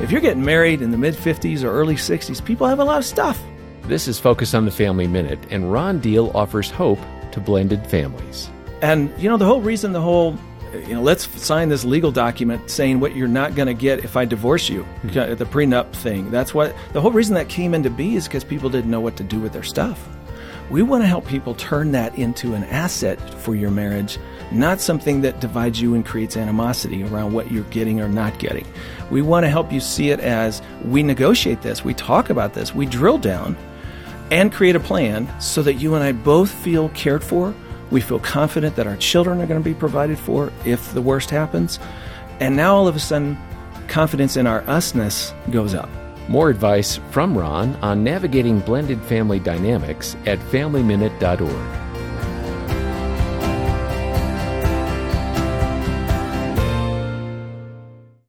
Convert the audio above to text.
If you're getting married in the mid 50s or early 60s, people have a lot of stuff. This is Focus on the Family Minute, and Ron Deal offers hope to blended families. And, you know, the whole reason the whole you know, let's sign this legal document saying what you're not going to get if I divorce you, mm-hmm. the prenup thing. That's what the whole reason that came into be is because people didn't know what to do with their stuff. We want to help people turn that into an asset for your marriage, not something that divides you and creates animosity around what you're getting or not getting. We want to help you see it as we negotiate this, we talk about this, we drill down and create a plan so that you and I both feel cared for. We feel confident that our children are going to be provided for if the worst happens. And now all of a sudden, confidence in our usness goes up. More advice from Ron on navigating blended family dynamics at FamilyMinute.org.